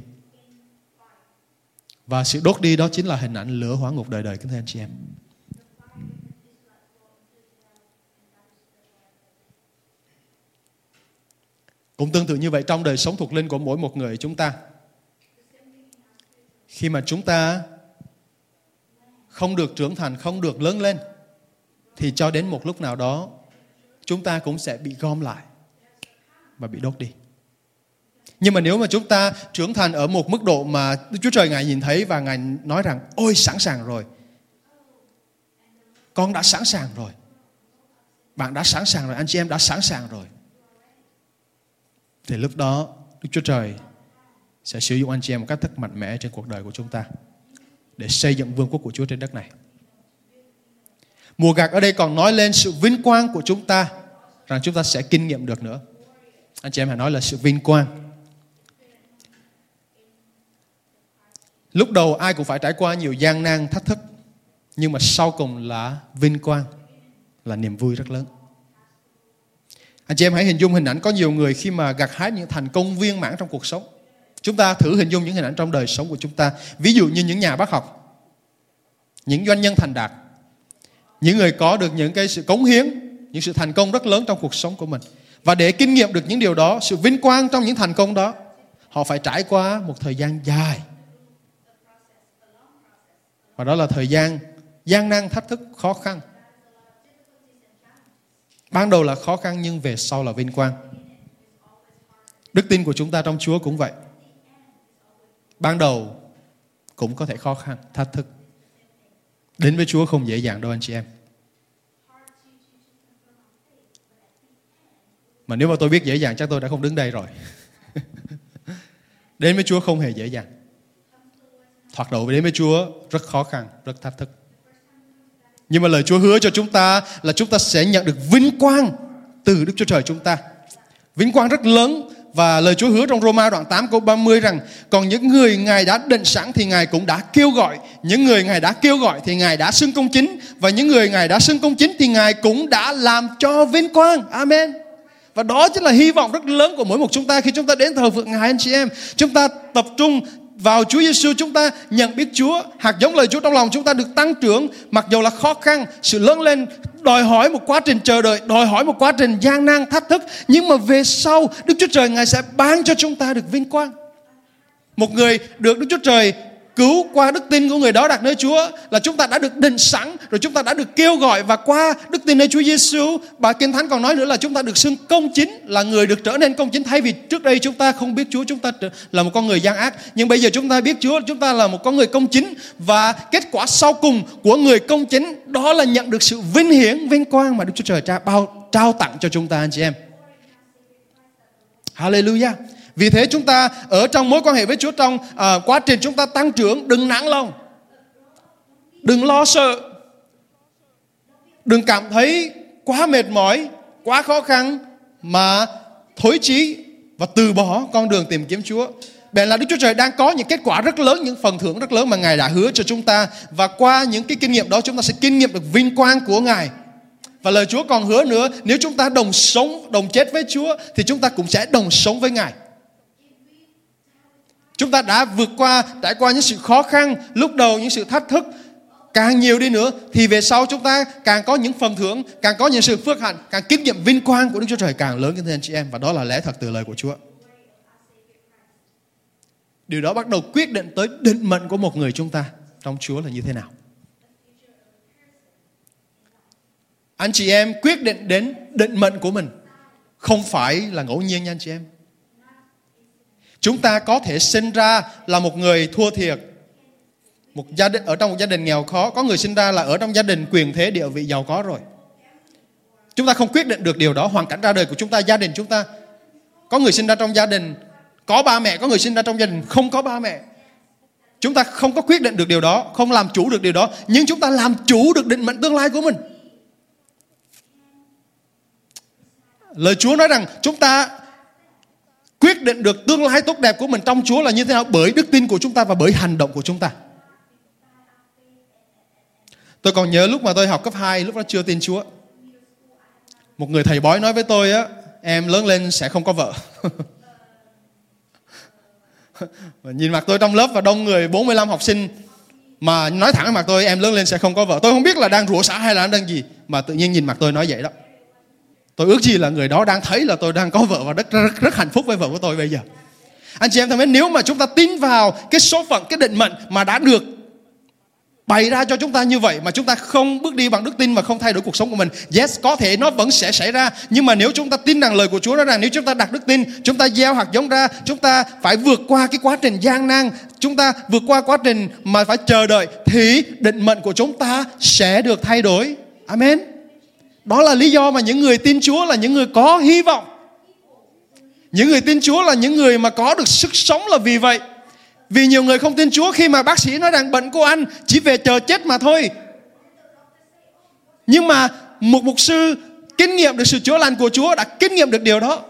Và sự đốt đi đó chính là hình ảnh lửa hỏa ngục đời đời, kính thưa anh chị em. Cũng tương tự như vậy, trong đời sống thuộc linh của mỗi một người chúng ta, khi mà chúng ta không được trưởng thành, không được lớn lên thì cho đến một lúc nào đó, chúng ta cũng sẽ bị gom lại và bị đốt đi. Nhưng mà nếu mà chúng ta trưởng thành ở một mức độ mà Đức Chúa Trời Ngài nhìn thấy và Ngài nói rằng, Ôi, sẵn sàng rồi. Con đã sẵn sàng rồi. Bạn đã sẵn sàng rồi. Anh chị em đã sẵn sàng rồi. Thì lúc đó, Đức Chúa Trời sẽ sử dụng anh chị em một cách rất mạnh mẽ trên cuộc đời của chúng ta để xây dựng vương quốc của Chúa trên đất này. Mùa gặt ở đây còn nói lên sự vinh quang của chúng ta rằng chúng ta sẽ kinh nghiệm được nữa. Anh chị em hãy nói là sự vinh quang. Lúc đầu ai cũng phải trải qua nhiều gian nan, thách thức. Nhưng mà sau cùng là vinh quang, là niềm vui rất lớn. Anh chị em hãy hình dung hình ảnh có nhiều người khi mà gặt hái những thành công viên mãn trong cuộc sống Chúng ta thử hình dung những hình ảnh trong đời sống của chúng ta. Ví dụ như những nhà bác học, những doanh nhân thành đạt, những người có được những cái sự cống hiến, những sự thành công rất lớn trong cuộc sống của mình. Và để kinh nghiệm được những điều đó, sự vinh quang trong những thành công đó, họ phải trải qua một thời gian dài. Và đó là thời gian gian nan, thách thức, khó khăn. Ban đầu là khó khăn nhưng về sau là vinh quang. Đức tin của chúng ta trong Chúa cũng vậy ban đầu cũng có thể khó khăn, thách thức. Đến với Chúa không dễ dàng đâu anh chị em. Mà nếu mà tôi biết dễ dàng chắc tôi đã không đứng đây rồi. đến với Chúa không hề dễ dàng. Thoạt đầu đến với Chúa rất khó khăn, rất thách thức. Nhưng mà lời Chúa hứa cho chúng ta là chúng ta sẽ nhận được vinh quang từ Đức Chúa Trời chúng ta. Vinh quang rất lớn và lời Chúa hứa trong Roma đoạn 8 câu 30 rằng, còn những người Ngài đã định sẵn thì Ngài cũng đã kêu gọi. Những người Ngài đã kêu gọi thì Ngài đã xưng công chính. Và những người Ngài đã xưng công chính thì Ngài cũng đã làm cho vinh quang. Amen. Và đó chính là hy vọng rất lớn của mỗi một chúng ta khi chúng ta đến thờ phượng Ngài anh chị em. Chúng ta tập trung vào Chúa Giêsu chúng ta nhận biết Chúa, hạt giống lời Chúa trong lòng chúng ta được tăng trưởng mặc dù là khó khăn, sự lớn lên đòi hỏi một quá trình chờ đợi, đòi hỏi một quá trình gian nan thách thức, nhưng mà về sau Đức Chúa Trời Ngài sẽ ban cho chúng ta được vinh quang. Một người được Đức Chúa Trời cứu qua đức tin của người đó đặt nơi Chúa, là chúng ta đã được định sẵn, rồi chúng ta đã được kêu gọi và qua đức tin nơi Chúa Giêsu. Bà Kinh Thánh còn nói nữa là chúng ta được xưng công chính, là người được trở nên công chính. Thay vì trước đây chúng ta không biết Chúa, chúng ta là một con người gian ác, nhưng bây giờ chúng ta biết Chúa, chúng ta là một con người công chính. Và kết quả sau cùng của người công chính đó là nhận được sự vinh hiển, vinh quang mà Đức Chúa Trời trao, bao, trao tặng cho chúng ta, anh chị em. Hallelujah vì thế chúng ta ở trong mối quan hệ với Chúa trong à, quá trình chúng ta tăng trưởng đừng nản lòng. Đừng lo sợ. Đừng cảm thấy quá mệt mỏi, quá khó khăn mà thối chí và từ bỏ con đường tìm kiếm Chúa. Bèn là Đức Chúa Trời đang có những kết quả rất lớn, những phần thưởng rất lớn mà Ngài đã hứa cho chúng ta. Và qua những cái kinh nghiệm đó chúng ta sẽ kinh nghiệm được vinh quang của Ngài. Và lời Chúa còn hứa nữa, nếu chúng ta đồng sống, đồng chết với Chúa thì chúng ta cũng sẽ đồng sống với Ngài. Chúng ta đã vượt qua, trải qua những sự khó khăn, lúc đầu những sự thách thức, càng nhiều đi nữa thì về sau chúng ta càng có những phần thưởng, càng có những sự phước hạnh, càng kinh nghiệm vinh quang của Đức Chúa Trời càng lớn hơn anh chị em và đó là lẽ thật từ lời của Chúa. Điều đó bắt đầu quyết định tới định mệnh của một người chúng ta trong Chúa là như thế nào. Anh chị em quyết định đến định mệnh của mình không phải là ngẫu nhiên nha anh chị em Chúng ta có thể sinh ra là một người thua thiệt. Một gia đình ở trong một gia đình nghèo khó, có người sinh ra là ở trong gia đình quyền thế địa vị giàu có rồi. Chúng ta không quyết định được điều đó, hoàn cảnh ra đời của chúng ta, gia đình chúng ta. Có người sinh ra trong gia đình có ba mẹ, có người sinh ra trong gia đình không có ba mẹ. Chúng ta không có quyết định được điều đó, không làm chủ được điều đó, nhưng chúng ta làm chủ được định mệnh tương lai của mình. Lời Chúa nói rằng chúng ta quyết định được tương lai tốt đẹp của mình trong Chúa là như thế nào bởi đức tin của chúng ta và bởi hành động của chúng ta. Tôi còn nhớ lúc mà tôi học cấp 2, lúc đó chưa tin Chúa. Một người thầy bói nói với tôi á, em lớn lên sẽ không có vợ. nhìn mặt tôi trong lớp và đông người 45 học sinh mà nói thẳng với mặt tôi em lớn lên sẽ không có vợ. Tôi không biết là đang rủa xả hay là đang gì mà tự nhiên nhìn mặt tôi nói vậy đó. Tôi ước gì là người đó đang thấy là tôi đang có vợ và rất, rất, rất hạnh phúc với vợ của tôi bây giờ. Anh chị em thân mến, nếu mà chúng ta tin vào cái số phận, cái định mệnh mà đã được bày ra cho chúng ta như vậy mà chúng ta không bước đi bằng đức tin và không thay đổi cuộc sống của mình yes có thể nó vẫn sẽ xảy ra. Nhưng mà nếu chúng ta tin rằng lời của Chúa nói rằng nếu chúng ta đặt đức tin chúng ta gieo hạt giống ra chúng ta phải vượt qua cái quá trình gian nan chúng ta vượt qua quá trình mà phải chờ đợi thì định mệnh của chúng ta sẽ được thay đổi. Amen đó là lý do mà những người tin Chúa là những người có hy vọng. Những người tin Chúa là những người mà có được sức sống là vì vậy. Vì nhiều người không tin Chúa khi mà bác sĩ nói rằng bệnh của anh chỉ về chờ chết mà thôi. Nhưng mà một mục sư kinh nghiệm được sự chữa lành của Chúa đã kinh nghiệm được điều đó.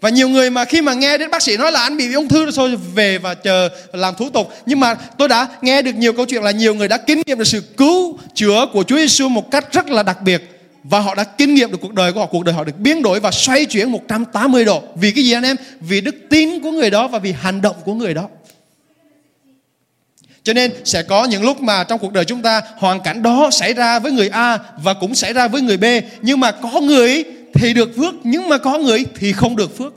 Và nhiều người mà khi mà nghe đến bác sĩ nói là anh bị ung thư rồi về và chờ làm thủ tục. Nhưng mà tôi đã nghe được nhiều câu chuyện là nhiều người đã kinh nghiệm được sự cứu chữa của Chúa Giêsu một cách rất là đặc biệt. Và họ đã kinh nghiệm được cuộc đời của họ, cuộc đời họ được biến đổi và xoay chuyển 180 độ. Vì cái gì anh em? Vì đức tin của người đó và vì hành động của người đó. Cho nên sẽ có những lúc mà trong cuộc đời chúng ta hoàn cảnh đó xảy ra với người A và cũng xảy ra với người B. Nhưng mà có người thì được phước, nhưng mà có người thì không được phước.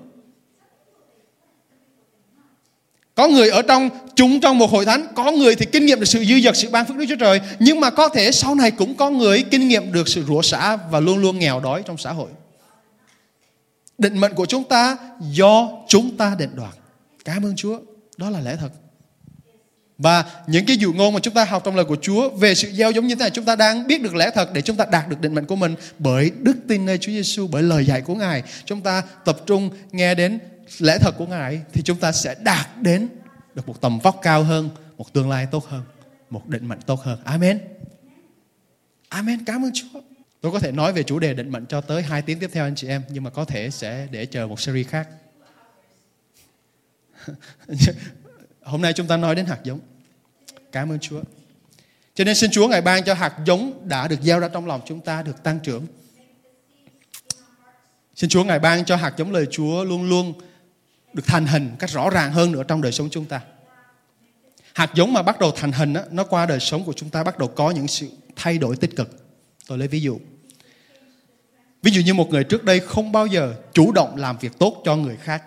Có người ở trong, chúng trong một hội thánh, có người thì kinh nghiệm được sự dư dật, sự ban phước Đức Chúa Trời. Nhưng mà có thể sau này cũng có người kinh nghiệm được sự rủa xả và luôn luôn nghèo đói trong xã hội. Định mệnh của chúng ta do chúng ta định đoạt. Cảm ơn Chúa. Đó là lẽ thật và những cái dụ ngôn mà chúng ta học trong lời của Chúa về sự gieo giống như thế này chúng ta đang biết được lẽ thật để chúng ta đạt được định mệnh của mình bởi đức tin nơi Chúa Giêsu bởi lời dạy của Ngài. Chúng ta tập trung nghe đến lẽ thật của Ngài thì chúng ta sẽ đạt đến được một tầm vóc cao hơn, một tương lai tốt hơn, một định mệnh tốt hơn. Amen. Amen. Cảm ơn Chúa. Tôi có thể nói về chủ đề định mệnh cho tới 2 tiếng tiếp theo anh chị em nhưng mà có thể sẽ để chờ một series khác. Hôm nay chúng ta nói đến hạt giống. Cảm ơn Chúa. Cho nên xin Chúa Ngài ban cho hạt giống đã được gieo ra trong lòng chúng ta được tăng trưởng. Xin Chúa Ngài ban cho hạt giống lời Chúa luôn luôn được thành hình cách rõ ràng hơn nữa trong đời sống chúng ta. Hạt giống mà bắt đầu thành hình đó nó qua đời sống của chúng ta bắt đầu có những sự thay đổi tích cực. Tôi lấy ví dụ. Ví dụ như một người trước đây không bao giờ chủ động làm việc tốt cho người khác.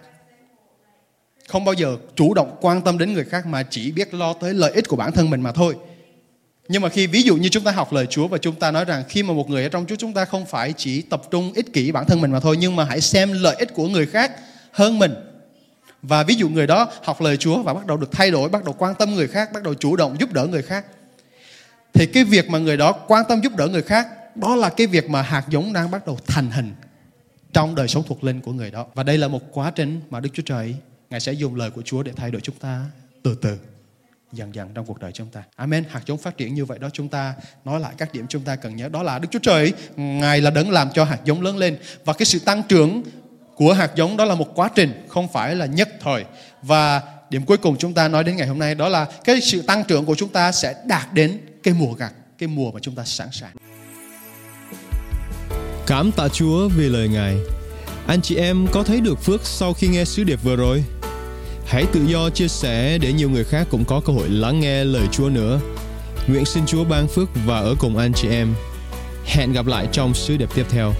Không bao giờ chủ động quan tâm đến người khác mà chỉ biết lo tới lợi ích của bản thân mình mà thôi. Nhưng mà khi ví dụ như chúng ta học lời Chúa và chúng ta nói rằng khi mà một người ở trong Chúa chúng ta không phải chỉ tập trung ích kỷ bản thân mình mà thôi nhưng mà hãy xem lợi ích của người khác hơn mình. Và ví dụ người đó học lời Chúa và bắt đầu được thay đổi, bắt đầu quan tâm người khác, bắt đầu chủ động giúp đỡ người khác. Thì cái việc mà người đó quan tâm giúp đỡ người khác đó là cái việc mà hạt giống đang bắt đầu thành hình trong đời sống thuộc linh của người đó. Và đây là một quá trình mà Đức Chúa Trời Ngài sẽ dùng lời của Chúa để thay đổi chúng ta từ từ, dần dần trong cuộc đời chúng ta. Amen. Hạt giống phát triển như vậy đó, chúng ta nói lại các điểm chúng ta cần nhớ đó là Đức Chúa Trời, Ngài là đấng làm cho hạt giống lớn lên và cái sự tăng trưởng của hạt giống đó là một quá trình, không phải là nhất thời và điểm cuối cùng chúng ta nói đến ngày hôm nay đó là cái sự tăng trưởng của chúng ta sẽ đạt đến cái mùa gặt, cái mùa mà chúng ta sẵn sàng Cảm tạ Chúa vì lời Ngài. Anh chị em có thấy được phước sau khi nghe sứ điệp vừa rồi? Hãy tự do chia sẻ để nhiều người khác cũng có cơ hội lắng nghe lời Chúa nữa. Nguyện xin Chúa ban phước và ở cùng anh chị em. Hẹn gặp lại trong sứ điệp tiếp theo.